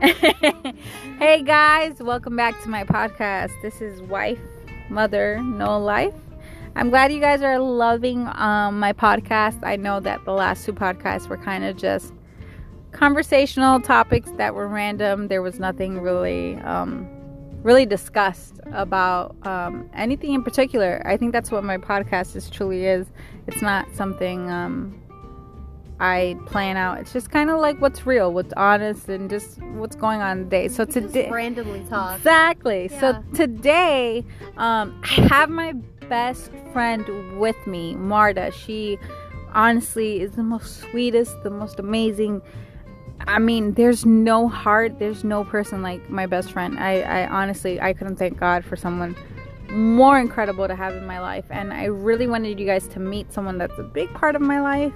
hey guys, welcome back to my podcast. This is Wife, Mother, No Life. I'm glad you guys are loving um, my podcast. I know that the last two podcasts were kind of just conversational topics that were random. There was nothing really, um, really discussed about um, anything in particular. I think that's what my podcast is truly is. It's not something um, I plan out. It's just kind of like what's real, what's honest, and just what's going on today. So today, randomly talk. Exactly. Yeah. So today, um, I have my best friend with me, Marta. She honestly is the most sweetest, the most amazing. I mean, there's no heart, there's no person like my best friend. I, I honestly, I couldn't thank God for someone more incredible to have in my life. And I really wanted you guys to meet someone that's a big part of my life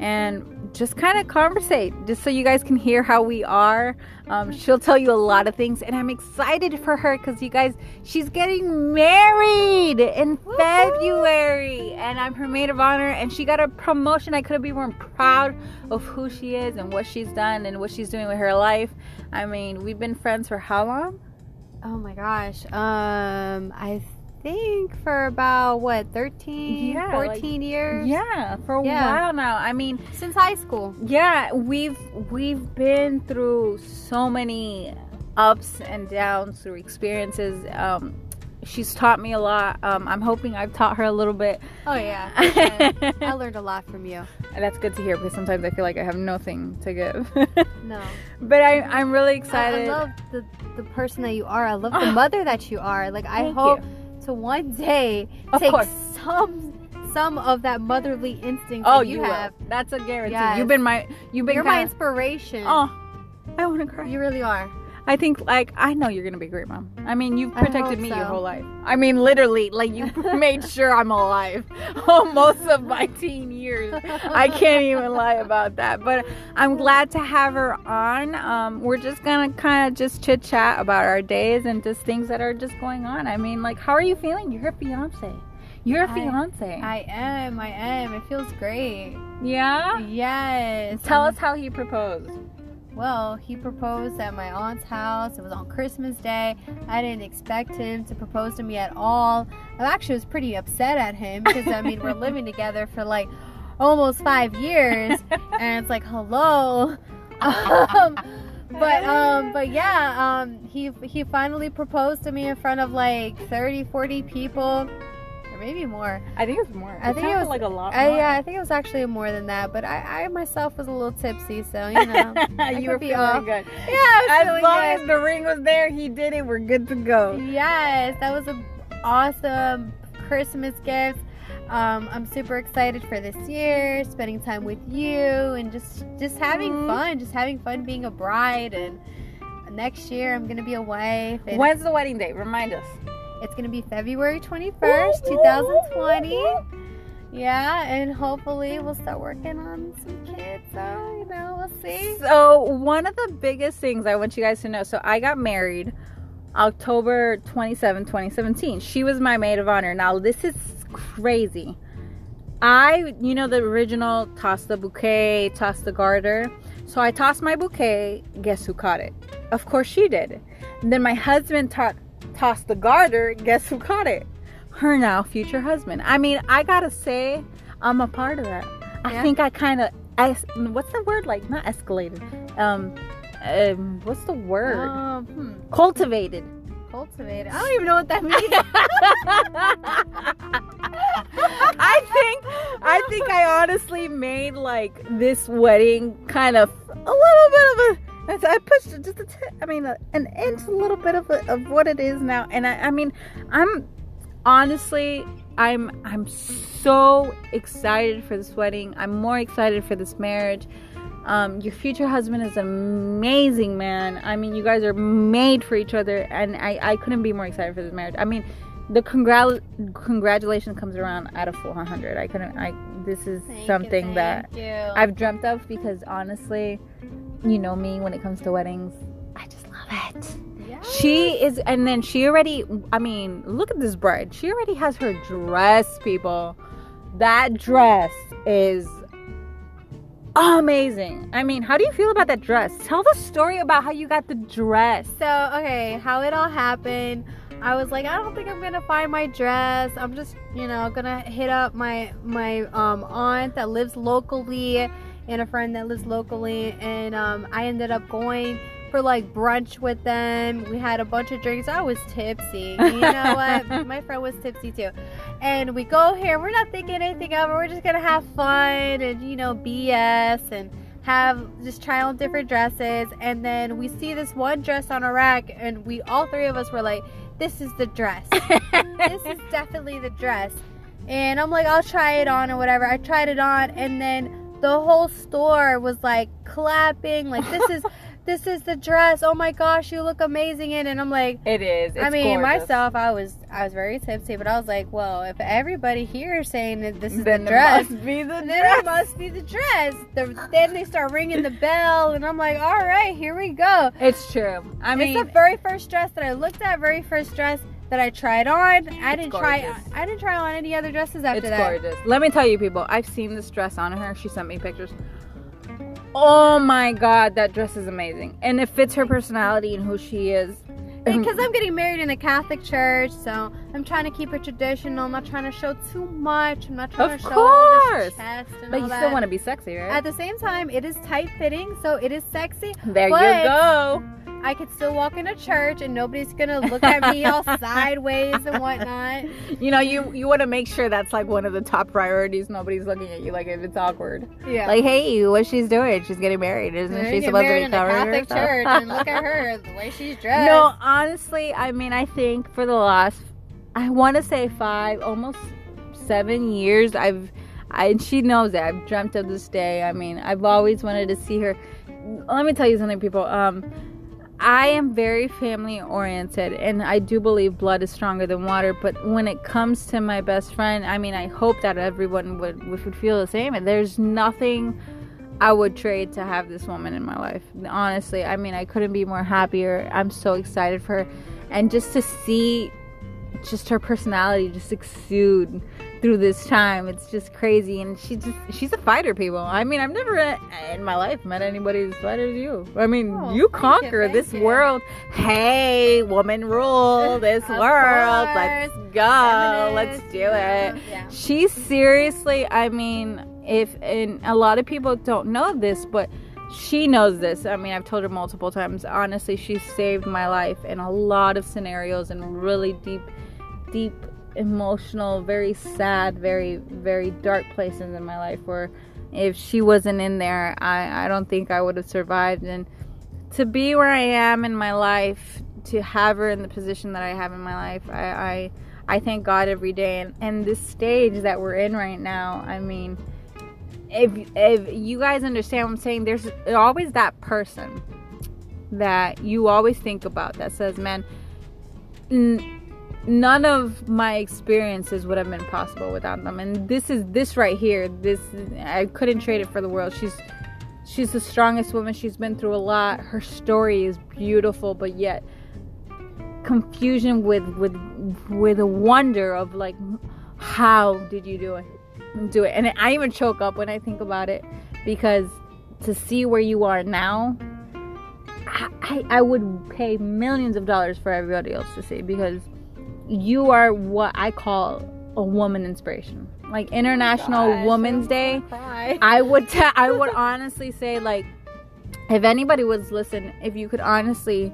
and just kind of conversate, just so you guys can hear how we are. Um, she'll tell you a lot of things, and I'm excited for her because you guys, she's getting married in February, and I'm her maid of honor, and she got a promotion. I couldn't be more proud of who she is and what she's done and what she's doing with her life. I mean, we've been friends for how long? Oh my gosh. Um, I think for about what 13, Yeah, 14 years. Yeah, for a Yeah. while now. I mean, Since high school. yeah we've we've been through so many ups and downs through experiences um she's taught me a lot um i'm hoping i've taught her a little bit Oh yeah. sure. I learned a lot from you. and that's good to hear because sometimes i feel like i have nothing to give No. but i i'm really I, I love the the person that you are. I love the mother that you are. Like I Thank hope you. To one day Of take course. some some of that motherly instinct oh that you, you, will have. that's a guarantee Yes. you've been my you've been You're my kinda, inspiration. oh i want to cry You really are. I think like I know you're gonna be a great mom. I mean, you've protected me your whole life. I mean, literally, like you made sure I'm alive most of my teen years. I can't even lie about that. But I'm glad to have her on. Um, we're just gonna kind of just chit chat about our days and just things that are just going on. I mean, like, how are you feeling? You're a fiance. You're a I- fiance. I am. I am. It feels great. yeah. Yes. Tell Um, us how he proposed. Well, he proposed at my aunt's house. It was on Christmas Day. I didn't expect him to propose to me at all. I actually was pretty upset at him because I mean we're living together for like almost five years, and it's like hello. Um, but um, but yeah, um, he he finally proposed to me in front of like 30, 40 people, maybe more. I think it's more. I think it was- like a lot. I, yeah, I think it was actually more than that. But I, I myself was a little tipsy, so you know. You were feeling off. good. Yeah, As long good. as the ring was there, he did it. We're good to go. Yes, that was an awesome Christmas gift. Um, I'm super excited for this year, spending time with you, and just just having Mhm. fun, just having fun being a bride. And next year, I'm gonna be a wife. And When's the wedding date? Remind us. It's gonna be February 21st, 2020. Yeah, and hopefully we'll start working on some kids. So you know, we'll see. So one of the biggest things I want you guys to know. So I got married October 27, 2017. She was my maid of honor. Now this is crazy. I, you know, the original toss the bouquet, toss the garter. So I tossed my bouquet. Guess who caught it? Of course she did. And then my husband ta- tossed the garter. Guess who caught it? Her now future husband. I mean, I gotta say, I'm a part of that. I Yeah. think I kind of, what's the word? Like not escalated. Um, um, what's the word? Um, hmm, Cultivated. cultivated. I don't even know what that means. I think I think I honestly made like this wedding kind of a little bit I pushed it just a t- I mean, a, an inch, a little bit of a, of what it is now, and I, I mean, I'm honestly, I'm I'm so excited for this wedding. I'm more excited for this marriage. Um, your future husband is an amazing man. I mean, you guys are made for each other, and I, I couldn't be more excited for this marriage. I mean, the congrat congratulations comes around at a full 100. I couldn't. I this is Thank you, something that you. I've dreamt of because honestly, you know me when it comes to weddings, I just love it. Yes. She is, and then she already. I mean, look at this bride. She already has her dress, people. That dress is amazing. I mean, how do you feel about that dress? Tell the story about how you got the dress. So, okay, how it all happened. I was like, I don't think I'm gonna find my dress. I'm just, you know, gonna hit up my my um, aunt that lives locally and a friend that lives locally, and um, I ended up going for like brunch with them. We had a bunch of drinks. I was tipsy. You know what? my friend was tipsy too. And we go here. We're not thinking anything of it. We're just gonna have fun and you know BS and have just try on different dresses. And then we see this one dress on a rack, and we all three of us were like, "This is the dress. this is definitely the dress." And I'm like, I'll try it on or whatever. I tried it on, and then the whole store was like clapping, like this is this is the dress. Oh my gosh, you look amazing in it. And I'm like, it is. I mean, gorgeous. myself, I was I was very tipsy, but I was like, well, if everybody here is saying that this is then the dress, must be the then dress. it must be the dress. The, then they start ringing the bell, and I'm like, all right, here we go. It's true. I mean, it's the very first dress that I looked at. Very first dress that I tried on. I didn't try. I didn't try on any other dresses after it's that. gorgeous. Let me tell you, people. I've seen this dress on her. She sent me pictures. Oh my god, that dress is amazing, and it fits her personality and who she is. Because um, I'm getting married in a Catholic church, so I'm trying to keep it traditional. I'm not trying to show too much. I'm not trying of to show course. chest and But you that. still want to be sexy, right? At the same time, it is tight fitting, so it is sexy. there you go. I could still walk into church and nobody's gonna look at me all sideways and whatnot. You know, you you want to make sure that's like one of the top priorities. Nobody's looking at you like if it's awkward. Yeah. Like, hey, what she's doing? She's getting married, isn't They're she supposed to be in a Catholic church and look at her, the way she's dressed. No, honestly, I mean, I think for the last, I want to say five, almost seven years, I've, I, and she knows it. I've dreamt of this day. I mean, I've always wanted to see her. Let me tell you something, people. Um, I am very family oriented, and I do believe blood is stronger than water. But when it comes to my best friend, I mean, I hope that everyone would would feel the same. And there's nothing I would trade to have this woman in my life. Honestly, I mean, I couldn't be more happier. I'm so excited for her, and just to see just her personality just exude through this time. It's just crazy. And she just she's a fighter people. I mean i've never in my life met anybody as fighter as you. I mean Oh, you thank you, conquer this you. world. Hey woman rule this world. Course. let's go. Let's do it. Yeah. she seriously i mean if and a lot of people don't know this but she knows this. I mean i've told her multiple times. Honestly she saved my life in a lot of scenarios and really deep deep emotional very sad very very dark places in my life where if she wasn't in there i i don't think i would have survived and to be where i am in my life to have her in the position that i have in my life i i I thank God every day, and, and this stage that we're in right now. I mean, if if you guys understand what I'm saying, there's always that person that you always think about that says, "Man, none of my experiences would have been possible without them." And this is this right here. This I couldn't trade it for the world. She's she's the strongest woman. She's been through a lot. Her story is beautiful, but yet confusion with with with a wonder of like how did you do it do it and i even choke up when i think about it because to see where you are now I, I, I would pay millions of dollars for everybody else to see because you are what i call a woman inspiration like international Gosh, women's day cry. I would t- I would honestly say like if anybody was listen, if you could honestly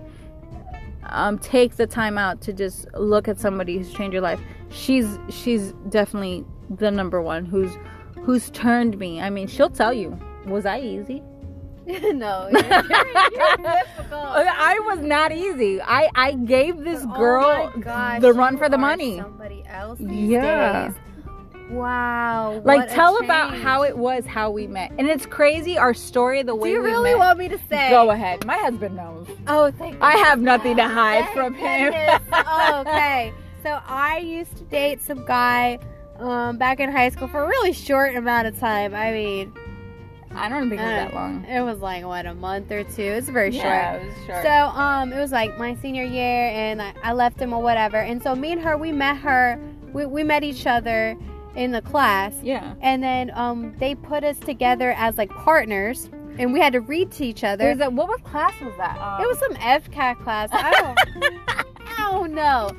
um, take the time out to just look at somebody who's changed your life, she's she's definitely the number one who's who's turned me. I mean, she'll tell you, was I easy? no, you're, you're. I was not easy. I I gave this But, girl oh my gosh, the run for the money. Somebody else these Yeah. days. Wow. Like tell about how it was how we met. And it's crazy our story the Do way you we really met. want me to say? Go ahead. My husband knows. Oh, thank. You. I have nothing to hide Thank from him. oh, okay. So I used to date some guy um, back in high school for a really short amount of time. I mean, I don't think it was uh, that long. It was like what a month or two. It's very Yeah, short. it was short. So um, it was like my senior year, and I, I left him or whatever. And so me and her, we met her. We, we met each other, in the class. Yeah. And then um, they put us together as like partners, and we had to read to each other. Was what what class was that? Um, It was some FCAT class. I don't, I don't know.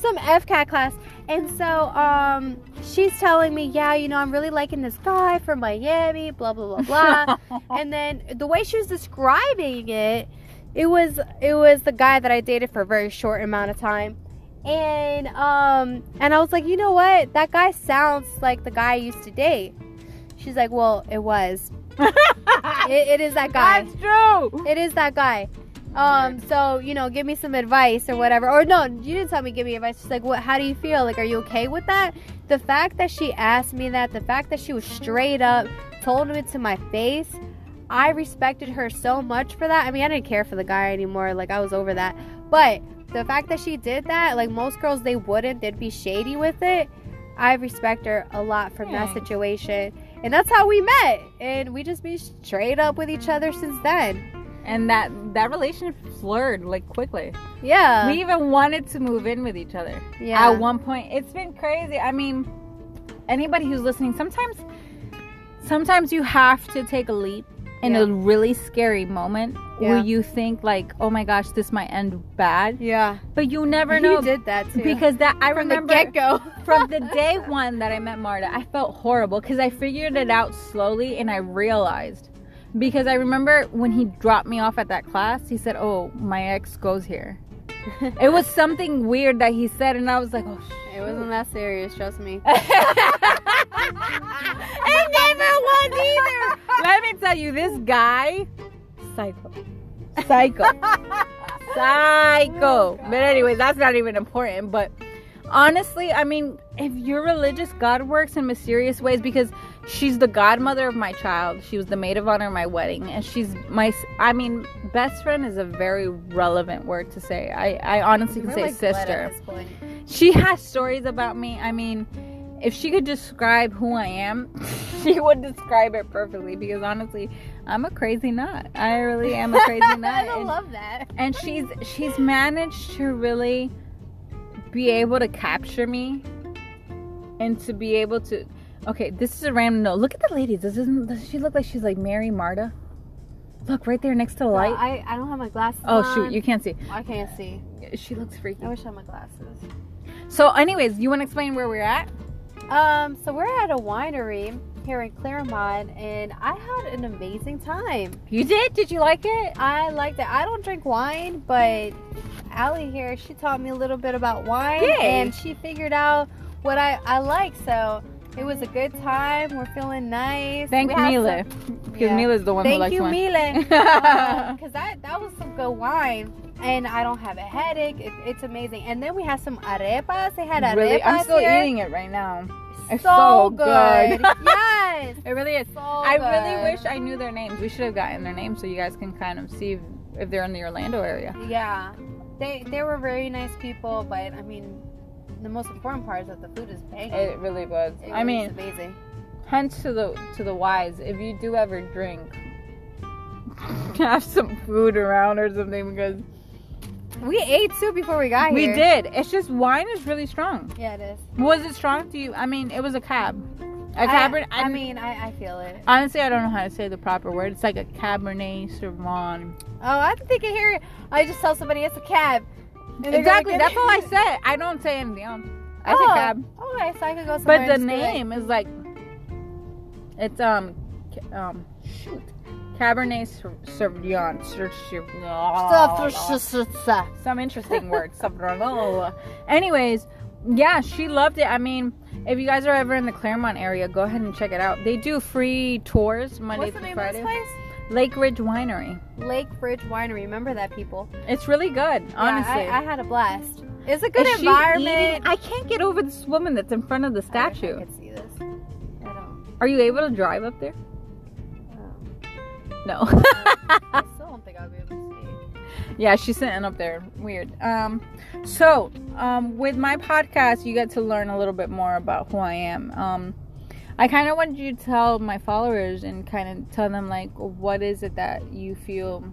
Some FCAT class. And so um, she's telling me, yeah, you know, I'm really liking this guy from Miami, blah, blah, blah, blah. and then the way she was describing it, it was it was the guy that I dated for a very short amount of time. And um and I was like, you know what? That guy sounds like the guy I used to date. She's like, well, it was. It, it is that guy. That's true. It is that guy. Um, so you know, give me some advice or whatever. Or no, you didn't tell me give me advice. She's like, what? How do you feel? Like, are you okay with that? The fact that she asked me that, the fact that she was straight up, told me to my face, I respected her so much for that. I mean, I didn't care for the guy anymore. Like, I was over that. But the fact that she did that, like most girls, they wouldn't. They'd be shady with it. I respect her a lot from that situation. And that's how we met. And we just be straight up with each other since then. And that that relationship flirted like quickly. Yeah. we even wanted to move in with each other. yeah. At one point, it's been crazy. I mean, anybody who's listening, sometimes, sometimes you have to take a leap in Yeah. a really scary moment Yeah. where you think like, "Oh my gosh, this might end bad," yeah. but you never know. You did that too. because that I from remember get go. from the day one that I met Marta, I felt horrible because I figured it out slowly and I realized. Because I remember when he dropped me off at that class, he said, Oh, my ex goes here. it was something weird that he said, and I was like, Oh, shit. It wasn't that serious, trust me. it never was either. Let me tell you, this guy, psycho. Psycho. psycho. But anyway, that's not even important. But honestly, I mean, if you're religious, God works in mysterious ways because she's the godmother of my child. She was the maid of honor of my wedding, and she's my. I mean, best friend is a very relevant word to say. I I honestly can say like sister at she has stories about me. I mean, if she could describe who I am, she would describe it perfectly because honestly, I'm a crazy nut. I really am a crazy nut. I and, love that. and she's she's managed to really be able to capture me and to be able to Okay, this is a random note. Look at the ladies. This isn't does she look like she's like Mary Marta? Look right there next to the light. I, I don't have my glasses Oh on. shoot, you can't see. I can't see. She looks freaky. I wish I had my glasses. So anyways, you want to explain where we're at? Um, so we're at a winery here in Clermont, and I had an amazing time. You did? Did you like it? I liked it. I don't drink wine, but Allie here, she taught me a little bit about wine, Yay. and she figured out what I, I like. So it was a good time. We're feeling nice. Thank Mila. some- Because yeah. Mila's the one who Thank likes you, wine. Mila. Um, because that, that was some good wine. And I don't have a headache. It, it's amazing. And then we had some arepas. They had arepas really? I'm still here. eating it right now. It's so, so good. good. yes. It really is. So I really wish I knew their names. We should have gotten their names so you guys can kind of see if, if they're in the Orlando area. Yeah, they they were very nice people, but I mean, the most important part is that the food is banging. It really was. It I was mean, amazing. hence to the to the wise, if you do ever drink, have some food around or something because We ate too before we got we here. We did. It's just wine is really strong. Yeah, it is. Was it strong to you? I mean, it was a cab. A I- cabernet. I, mean, I, I feel it. honestly, I don't know how to say the proper word. It's like a Cabernet Sauvignon. Oh, I think I hear it. I just tell somebody it's a cab. and they're gonna Exactly. That's all I said. I don't say anything else. I oh, say cab. Okay, so I could go somewhere. But the and just be like- name is like it's um um shoot Cabernet Sau- Sauvignon. Some interesting words. Sauvignon. Anyways, yeah, she loved it. I mean, if you guys are ever in the Clermont area, go ahead and check it out. They do free tours Monday What's the through name Friday. of this Lake Ridge Winery. Lake Bridge Winery. Remember that, people? It's really good, honestly. Yeah, I, I had a blast. It's a good Is environment. I can't get over this woman that's in front of the statue. I could see this. I don't. Are you able to drive up there? Oh. No. yeah, she's sitting up there. Weird. Um, so um, with my podcast, you get to learn a little bit more about who I am. Um, I kind of wanted you to tell my followers and kind of tell them like, what is it that you feel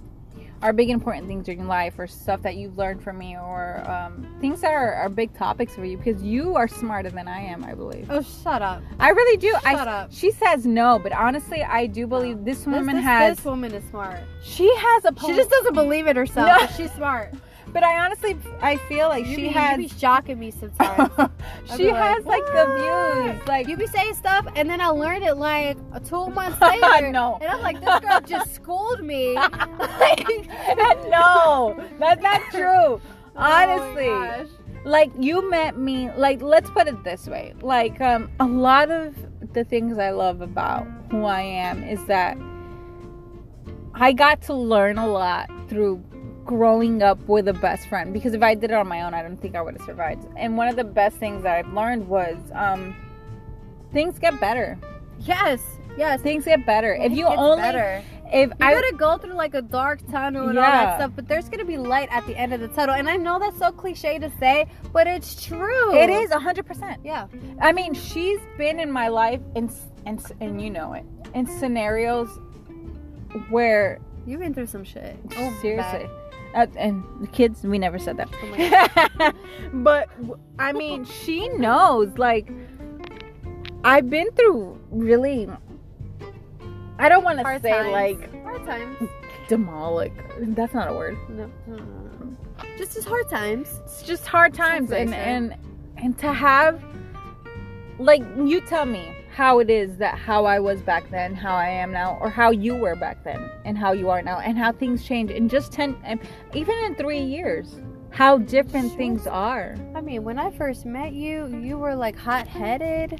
are big important things in your life or stuff that you've learned from me or um, things that are, are big topics for you because you are smarter than I am, I believe. Oh, shut up. I really do. Shut I, up. She says no, but honestly, I do believe this woman this, this, has. This woman is smart. she has a. She just doesn't believe it herself. No. but she's smart. But I honestly, I feel like You she be, has. You be shocking me sometimes. She be like, has like the views, like you be saying stuff, and then I learned it like two months later. No. And I'm like, this girl just schooled me. Like- no, that's not true. Oh Honestly, gosh. like you met me. Like let's put it this way. Like um, a lot of the things I love about who I am is that I got to learn a lot through growing up with a best friend because if I did it on my own, I don't think I would have survived. And one of the best things that I've learned was um, things get better. Yes, yes. Things get better. If you only, better. if You're I, gonna go through like a dark tunnel and all that stuff, but there's gonna be light at the end of the tunnel. And I know that's so cliche to say, but it's true. it is hundred percent. Yeah. I mean, she's been in my life in and and you know it in scenarios where You've been through some shit. Oh, seriously, uh, and the kids we never said that. Oh but I mean, she knows. Like, I've been through really. I don't want to say times. like Hard times. demolic. That's not a word. No. Just as hard times. It's just hard times, and and and to have, like, you tell me how it is that how I was back then, how I am now, or how you were back then, and how you are now, and how things change in just ten, even in three years, how different Sure. things are. I mean, when I first met you, you were like hot headed,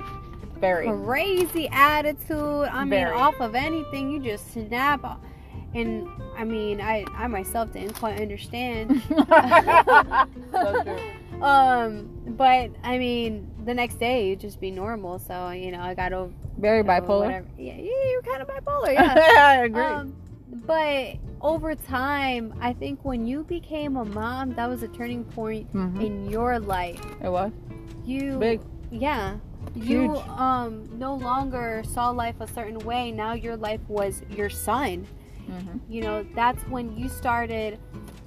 Very. crazy attitude. I mean, Very. off of anything, you just snap. And I mean, I, I myself didn't quite understand. So. Um, but I mean, the next day you'd just be normal. So you know, I got over Very you bipolar. whatever. Yeah, yeah, you're kind of bipolar. Yeah. I agree. Um, but over time, I think when you became a mom, that was a turning point Mhm. in your life. It was You, big. yeah, you Huge. um no longer saw life a certain way. Now your life was your son. hmm You know, that's when you started,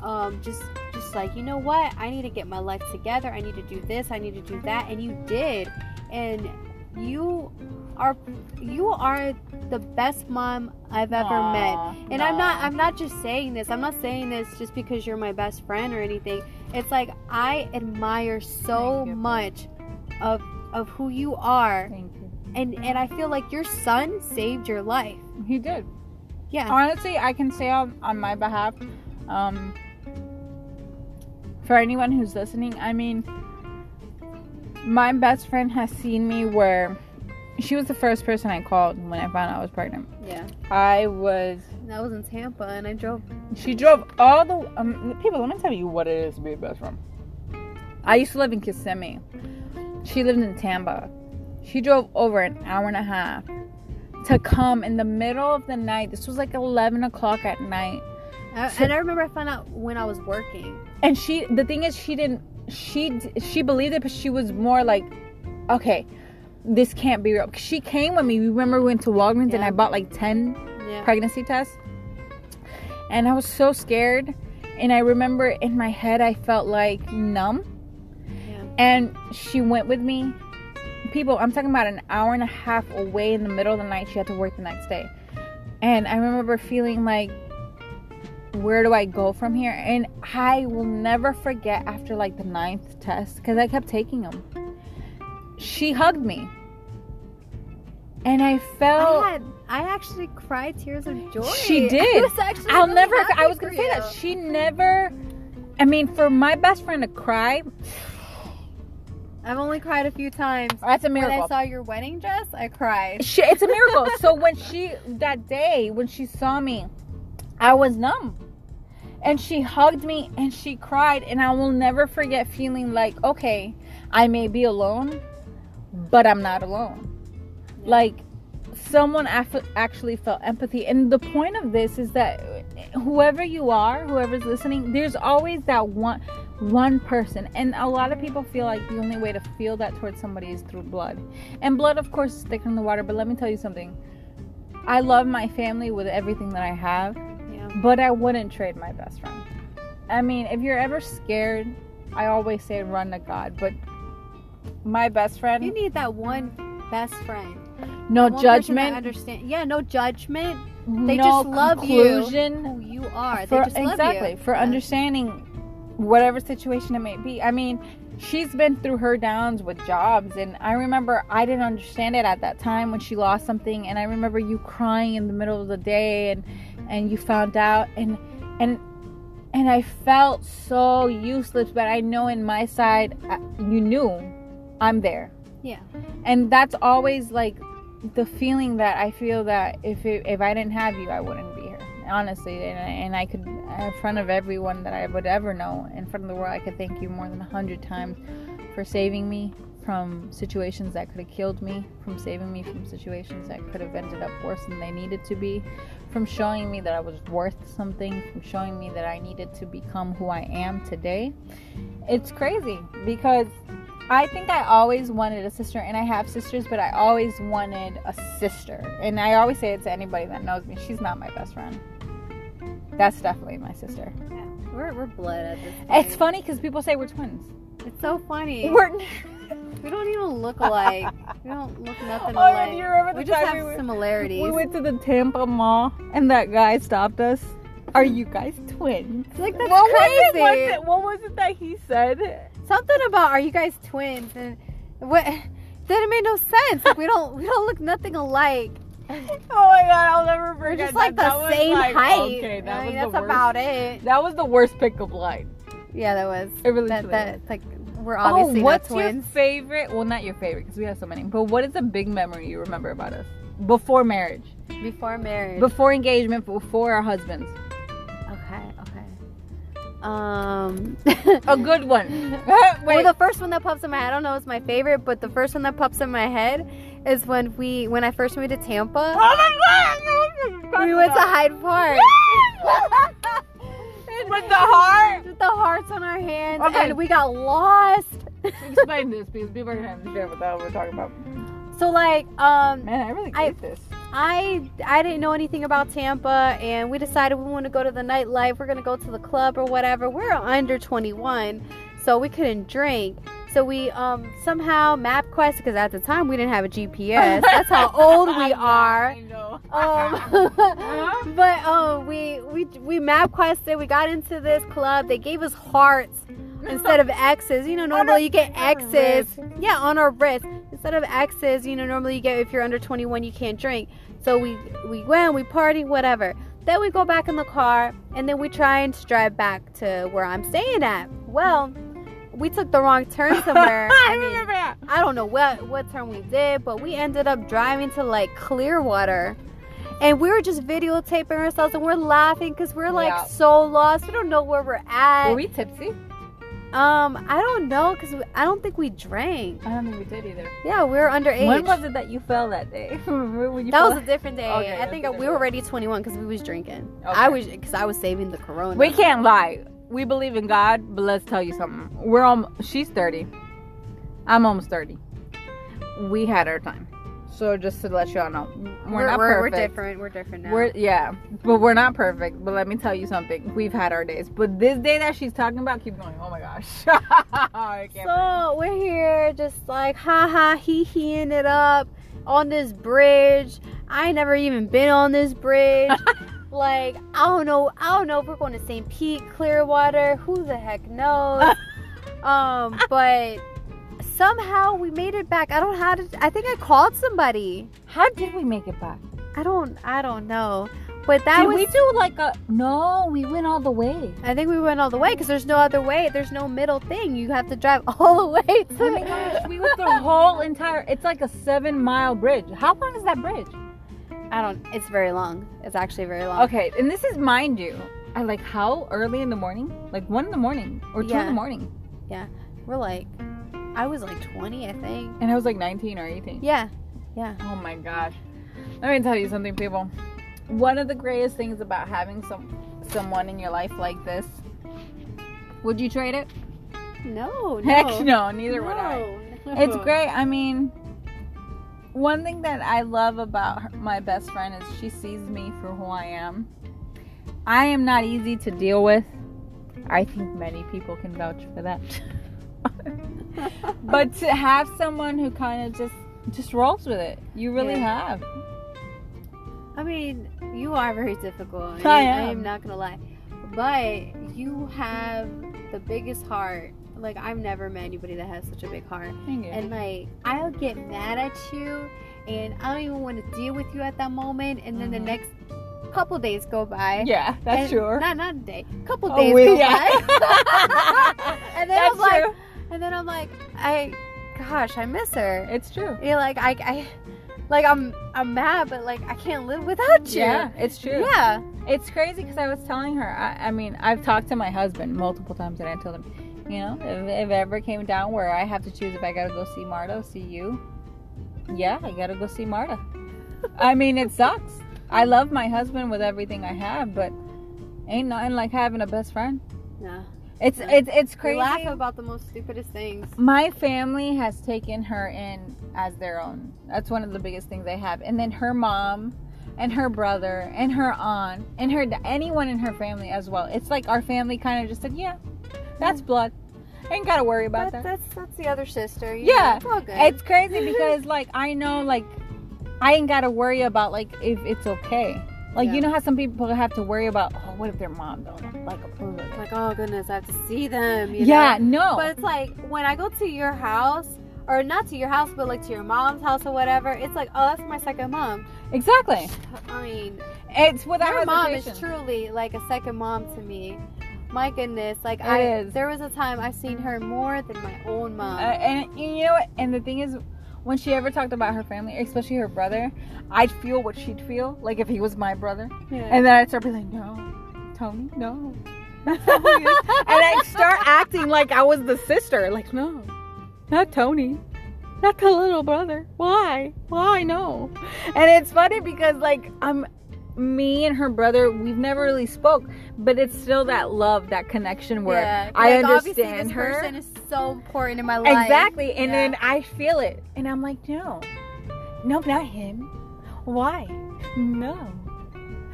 um, just just like you know what, I need to get my life together. I need to do this. I need to do that, and you did, and you are you are the best mom I've ever met. And I'm not I'm not just saying this. I'm not saying this just because you're my best friend or anything. It's like I admire so much of of who you are Thank you. and and I feel like your son saved your life. He did. Yeah. honestly i can say on, on my behalf um for anyone who's listening i mean my best friend has seen me where she was the first person i called when i found out i was pregnant. Yeah. i was That was in Tampa and I drove. She drove all the um, people let me tell you what it is to be a best friend. I used to live in kissimmee. She lived in tampa. She drove over an hour and a half to come in the middle of the night. This was like 11 o'clock at night I, So- and I remember I found out when I was working. and she the thing is she didn't she she believed it but she was more like okay this can't be real. She came with me. We remember we went to walgreens and i bought like 10 Yeah. pregnancy tests. And i was so scared. And i remember in my head i felt like numb. Yeah. and she went with me. People i'm talking about an hour and a half away in the middle of the night. She had to work the next day. And i remember feeling like where do i go from here and i will never forget after like the ninth test because i kept taking them she hugged me and i felt I had I actually cried tears of joy. She did. I was actually I'll really never. I was gonna say that she never. I mean, for my best friend to cry, I've only cried a few times. that's a miracle. When I saw your wedding dress, I cried. She, it's a miracle. so when she that day when she saw me, I was numb, and she hugged me and she cried, and I will never forget feeling like, okay, I may be alone, but I'm not alone. Like someone af- actually felt empathy, and the point of this is that whoever you are, whoever's listening, there's always that one one person. And a lot of people feel like the only way to feel that towards somebody is through blood. And blood of course is thicker than the water but let me tell you something. I love my family with everything that i have. But I wouldn't trade my best friend. I mean, if you're ever scared, I always say run to God, but my best friend, You need that one best friend. no judgment, Understand? Yeah, no judgment. They no just love you. Who you are. for they just love exactly you. for Yeah. understanding whatever situation it may be. I mean, she's been through her downs with jobs, and I remember I didn't understand it at that time when she lost something, and I remember you crying in the middle of the day, and and you found out, and and and I felt so useless, but I know in my side, uh, you knew I'm there Yeah. and that's always like the feeling that I feel that if it, if I didn't have you, I wouldn't be. Honestly, and I, and I could in front of everyone that I would ever know, in front of the world, I could thank you more than a hundred times for saving me from situations that could have killed me, from saving me from situations that could have ended up worse than they needed to be, from showing me that I was worth something, from showing me that I needed to become who I am today. It's crazy because I think I always wanted a sister, and I have sisters, but I always wanted a sister. And I always say it to anybody that knows me she's not my best friend. That's definitely my sister. yeah. We're, we're blood at this point. It's funny because people say we're twins. It's so funny. We're. we don't even look alike. We don't look nothing Oh, alike. you remember the we just time have we similarities. We went to the Tampa Mall, and that guy stopped us. Are you guys twins? like that's what crazy. was it? What, it? what was it that he said? Something about are you guys twins? And what? That made no sense. Like we don't we don't look nothing alike. Oh my god, I'll never We're forget just like that. the That same like- height. Okay, that I mean, was that's the about it. That was the worst pickup line. Yeah, that was. It really that that like we're obviously oh, what's not your favorite? Well, not your favorite because we have so many. But what is a big memory you remember about us before marriage, Before marriage. before engagement, before our husbands? okay, okay. Um. A good one. Well, the first one that pops in my head, I don't know, it's my favorite, but the first one that pops in my head is when we, when I first moved to Tampa, oh my god! we went to Hyde Park with the heart. with the hearts on our hands, Okay. and we got lost. Explain this because people are gonna understand what the hell we're talking about. So like, um, Man, I really get this. I I didn't know anything about Tampa, and we decided we want to go to the nightlife. We're gonna go to the club or whatever. We're under 21, so we couldn't drink. So we um somehow MapQuest because at the time we didn't have a GPS. That's how old we are. I know. Um, but um, we we we map quested. We got into this club. They gave us hearts instead of X's. You know, normally you get X's. Yeah, on our wrist instead of X's. You know, normally you get if you're under 21, you can't drink. So we we went, we party, whatever. Then we go back in the car, and then we try and drive back to where I'm staying at. Well, we took the wrong turn somewhere. I I mean, remember that. I don't know what what turn we did, but we ended up driving to like Clearwater. And we were just videotaping ourselves and we're laughing because we're like Yeah. so lost. We don't know where we're at. Were we tipsy? um, I don't know because I don't think we drank. I don't think we did either. Yeah, we were underage. When was it that you fell that day? That was a different day. Okay, I think we were already 21 because we was drinking. Okay. I was because I was saving the Corona. We can't lie. We believe in God, but let's tell you something. We're on. She's thirty. I'm almost thirty. We had our time. So just to let y'all know, we're, We're, not we're, we're different. We're different now. We're yeah, but we're not perfect. But let me tell you something. We've had our days. But this day that she's talking about, keep going. Oh my gosh. Breathe. So we're here just like ha ha he heing it up on this bridge. I never even been on this bridge. like I don't know, I don't know if we're going to St. Pete, Clearwater, who the heck knows. um, but somehow we made it back. I don't know how to I think I called somebody. How did we make it back? I don't I don't know. But that did was we do like a? No, we went all the way. I think we went all the way because there's no other way. There's no middle thing. You have to drive all the way to Oh my gosh, we went the whole entire. It's like a seven mile bridge. How long is that bridge? I don't. It's very long. It's actually very long. Okay, and this is mind you. I like how early in the morning? Like one in the morning or two in the morning. Yeah, we're like, I was like 20, I think. And I was like 19 or 18. Yeah, yeah. Oh my gosh. Let me tell you something, people. One of the greatest things about having some someone in your life like this. Would you trade it? No, no. Heck no, neither would I. No. It's great. I mean, one thing that I love about her, my best friend is she sees me for who I am. I am not easy to deal with. I think many people can vouch for that. but to have someone who kind of just just rolls with it, you really Yeah. have. I mean, you are very difficult. I I am. am not gonna lie, but you have the biggest heart. Like I've never met anybody that has such a big heart. And like I'll get mad at you, and I don't even want to deal with you at that moment. And then Mhm. the next couple days go by. yeah, that's sure. Not not a day. Couple Oh, days we- go yeah. by. and then that's I'm like, true. and then I'm like, I, gosh, I miss her. It's true. You're like I, I, like I'm I'm mad, but like I can't live without you. Yeah, it's true. Yeah. It's crazy because I was telling her. I, I mean, I've talked to my husband multiple times, and I told him, you know, if, if it ever came down where I have to choose if I gotta go see Marta see you, yeah, I gotta go see Marta. I mean, it sucks. I love my husband with everything I have, but ain't nothing like having a best friend. No. It's Yeah. it's it's We crazy. laugh about the most stupidest things. my family has taken her in as their own. That's one of the biggest things they have. And then her mom and her brother and her aunt and her anyone in her family as well. It's like our family kind of just said, "Yeah, that's blood. Ain't got to worry about That, that." that's that's the other sister. you Yeah. know, it's all good. It's crazy because like I know like I ain't got to worry about like if it's okay. Like Yeah. you know how some people have to worry about, "Oh, what if their mom don't like approve of it?" like oh goodness, I have to see them. You yeah, know? no. But it's like when I go to your house, or not to your house, but like to your mom's house or whatever. It's like oh, that's my second mom. exactly. I mean, It's without your mom is truly like a second mom to me. My goodness, like It I, is. there was a time I've seen her more than my own mom. Uh, and you know what? And the thing is, when she ever talked about her family, especially her brother, I'd feel what she'd feel, like if he was my brother. yeah. And then I'd start being like, no, Tony, no. and I'd start acting like I was the sister. Like, no, not Tony. Not the little brother. Why? Why no? And it's funny because like I'm me and her brother, we've never really spoke, but it's still that love, that connection where yeah. I like, understand this her. person is so important in my life. Exactly. And Yeah. then I feel it. And I'm like, no. No, not him. Why? No.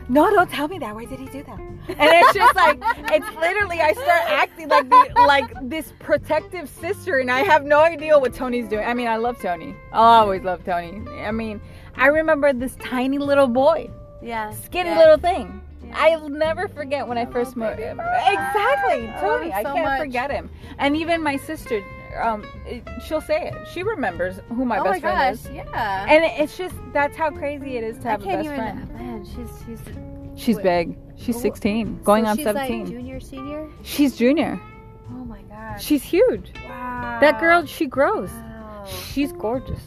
No, don't tell me that. Why did he do that? And it's just like it's literally I start acting like the, like this protective sister and I have no idea what Tony's doing. I mean, I love Tony. I'll always love Tony. I mean, I remember this tiny little boy, Yeah. skinny yeah. little thing. Yeah. I'll never forget when I I first met him. Exactly, I Tony. I so can't much. forget him. And even my sister, um, it- she'll say it. She remembers who my oh best my friend gosh, is. yeah. And it's just that's how crazy it is to have a can't best even. friend. Man, she's she's She's Wait. big. She's Oh, 16, going so on she's 17. Like junior, senior. she's junior. Oh my gosh. She's huge. wow. That girl, she grows. Wow. She's gorgeous.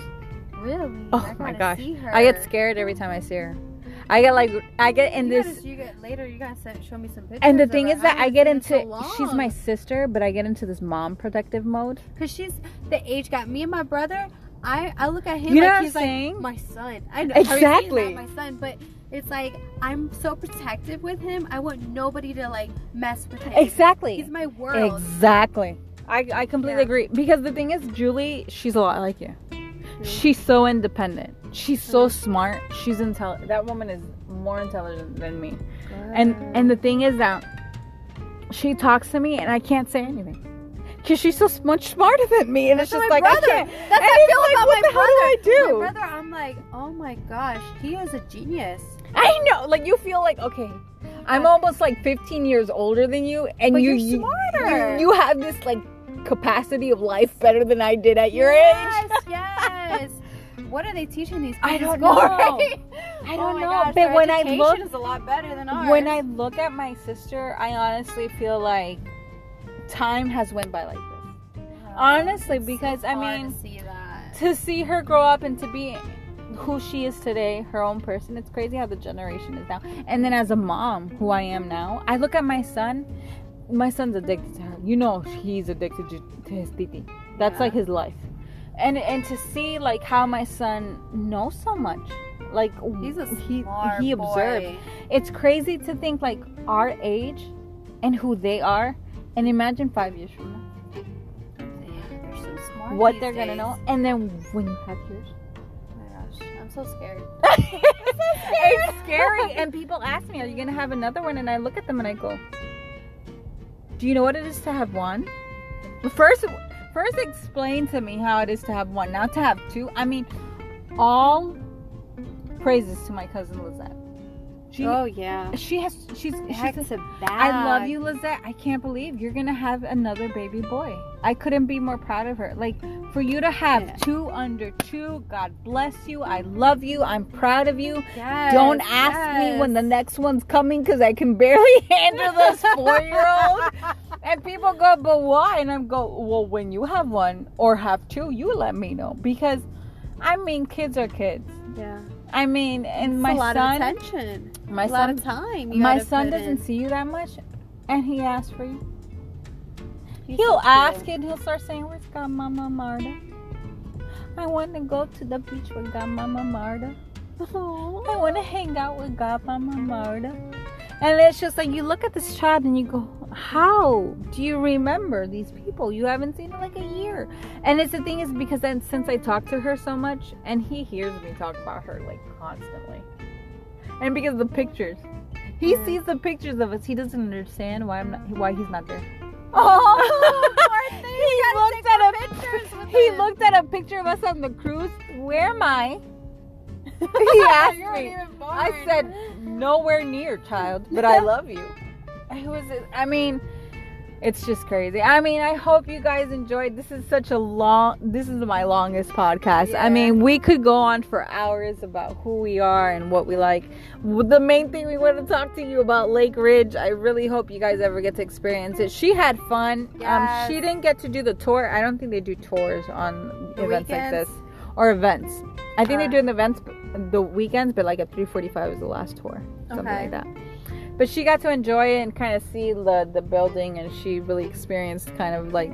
Really? Oh I my gosh. I get scared every time I see her. I get like I get in you this Gotta, you get, later, you gotta send, show me some pictures. and the thing is that I haven't get into so she's my sister, but I get into this mom protective mode. Cause she's the age gap. Me and my brother, I I look at him You know like what I'm he's saying? like my son. I know Exactly. my son, but it's like I'm so protective with him. I want nobody to like mess with him. Exactly. He's my world. Exactly. I, I completely Yeah. agree. Because the thing is, Julie, she's a lot like you. She's so independent. She's so smart. She's intelligent. That woman is more intelligent than me. And and the thing is that she talks to me and I can't say anything. Cause she's so much smarter than me, and That's it's just like brother. I can't. That's and how I feel like, about what my the hell do I do? My brother, I'm like, oh my gosh, he is a genius. I know, like you feel like okay, I'm almost like 15 years older than you, and But you you're you- smarter. You, you have this like capacity of life better than I did at your yes, age. Yes, yes. What are they teaching these kids? I don't know. I Oh don't my know, gosh, but when I look is a lot better than ours. when I look at my sister, I honestly feel like time has went by like this. Oh, honestly, It's so because, I mean, to see. To see her grow up and to be who she is today, her own person, it's crazy how the generation is now. And then as a mom, who I am now, I look at my son. My son's addicted to her. You know, he's addicted to, to his titi. That's Yeah. like his life. And and to see like how my son knows so much, like He's a he smart he observed. boy. It's crazy to think like our age and who they are, and imagine five years from now Yeah, they're so smart. what they're gonna know, and then when you have yours. Oh my gosh, I'm so scared. it's scary. and people ask me, "Are you gonna have another one?" And I look at them and I go, "Do you know what it is to have one?" First, first explain to me how it is to have one. Not to have two. I mean, all praises to my cousin Lizette. She, oh yeah. she has. She's. Heck she's to back. I love you, Lizette. I can't believe you're gonna have another baby boy. I couldn't be more proud of her. Like for you to have Yeah. two under two, God bless you. I love you. I'm proud of you. Yes, Don't ask me when the next one's coming because I can barely handle this four year old. And people go, but why? And I'm go, well, when you have one or have two, you let me know because, I mean, kids are kids. Yeah. I mean, and It's my a lot son, of attention. my a lot son, of time. My son doesn't in. see you that much, and he asks for you. He's He'll so ask and he'll start saying, "Where's Godmama Marta? I want to go to the beach with Godmama Marta. I want to hang out with Godmama Marta." And it's just like you look at this child and you go, "How do you remember these people? You haven't seen in like a year." And it's the thing is because then since I talk to her so much, and he hears me talk about her like constantly, and because of the pictures, he Yeah. sees the pictures of us. He doesn't understand why I'm not, why he's not there. Oh, he looked at a pictures with he looked at a picture of us on the cruise. Where am I? he asked me. I said nowhere near, child, but I love you. It was. I mean, it's just crazy. I mean, I hope you guys enjoyed. This is such a long. This is my longest podcast. I mean, we could go on for hours about who we are and what we like. The main thing we want to talk to you about Lake Ridge. I really hope you guys ever get to experience it. She had fun. Um, she didn't get to do the tour. I don't think they do tours on The events like this or events. I think Uh. they do doing the events the weekends, but like at 3:45 was the last tour, something Okay. like that. But she got to enjoy it and kind of see the the building, and she really experienced kind of like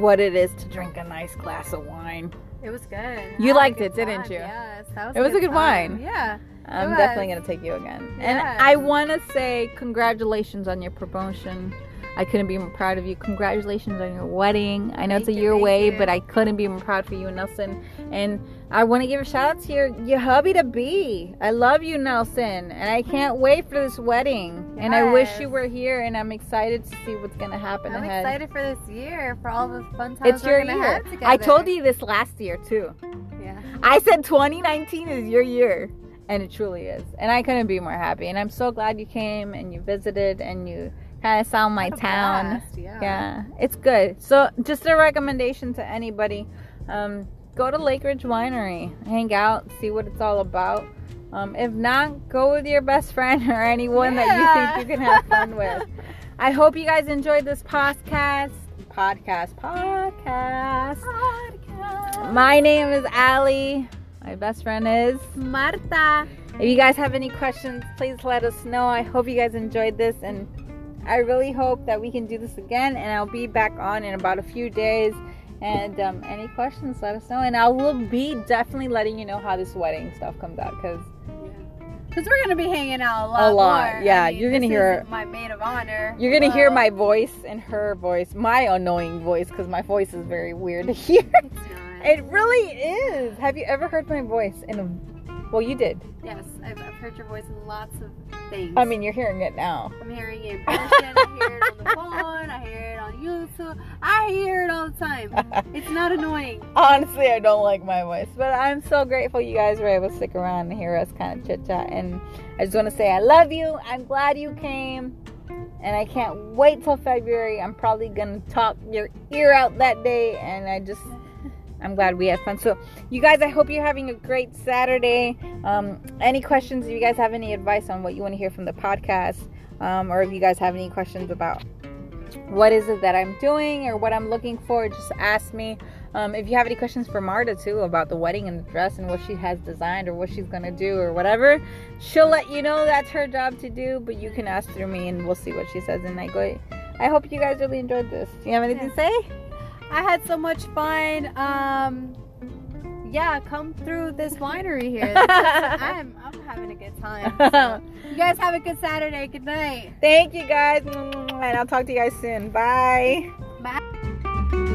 what it is to drink a nice glass of wine. It was good. You liked good it, didn't you? Yes, that was. It was a good time. wine. Yeah. I'm definitely gonna take you again. And I want to say congratulations on your promotion. I couldn't be more proud of you. Congratulations on your wedding. I know it's a Thank you, year away, you. but I couldn't be more proud for you, and Nelson. And I want to give a shout out to your your hubby to be. I love you, Nelson, and I can't wait for this wedding. And I wish you were here. And I'm excited to see what's gonna happen ahead. I'm ahead. excited for this year for all the fun times It's your year. have together. I told you this last year too. Yeah. I said 2019 is your year. And it truly is. And I couldn't be more happy. And I'm so glad you came and you visited and you kind of sound my town. blast, Yeah. Yeah, it's good. So, just a recommendation to anybody um, go to Lake Ridge Winery, hang out, see what it's all about. Um, if not, go with your best friend or anyone that you think you can have fun with. I hope you guys enjoyed this podcast. Podcast, podcast. Podcast. My name is Allie. My best friend is. Marta. If you guys have any questions, please let us know. I hope you guys enjoyed this and I really hope that we can do this again and I'll be back on in about a few days. And um, any questions, let us know. And I will be definitely letting you know how this wedding stuff comes out because Because we're gonna be hanging out a lot. A lot, more. yeah, I mean, you're gonna hear- my maid of honor. you're going to hear my voice and her voice, my annoying voice because my voice is very weird to hear. It's not. It really is. Have you ever heard my voice in a. Well, you did. yes, I've, I've heard your voice in lots of things. I mean, you're hearing it now. I'm hearing it in person. I hear it on the phone. I hear it on YouTube. I hear it all the time. It's not annoying. Honestly, I don't like my voice, but I'm so grateful you guys were able to stick around and hear us kind of chit chat. And I just want to say I love you. I'm glad you came, and I can't wait till February. I'm probably gonna talk your ear out that day, and I just. I'm glad we had fun. So, you guys, I hope you're having a great Saturday. Um, any questions? If you guys have any advice on what you want to hear from the podcast, um, or if you guys have any questions about what is it that I'm doing or what I'm looking for, just ask me. Um, if you have any questions for Marta too about the wedding and the dress and what she has designed or what she's gonna do or whatever, she'll let you know that's her job to do. But you can ask through me and we'll see what she says. And I go, I hope you guys really enjoyed this. Do you have anything to say? I had so much fun. Um, yeah, come through this winery here. I'm, I'm having a good time. So, you guys have a good Saturday. Good night. Thank you guys, and I'll talk to you guys soon. Bye. Bye.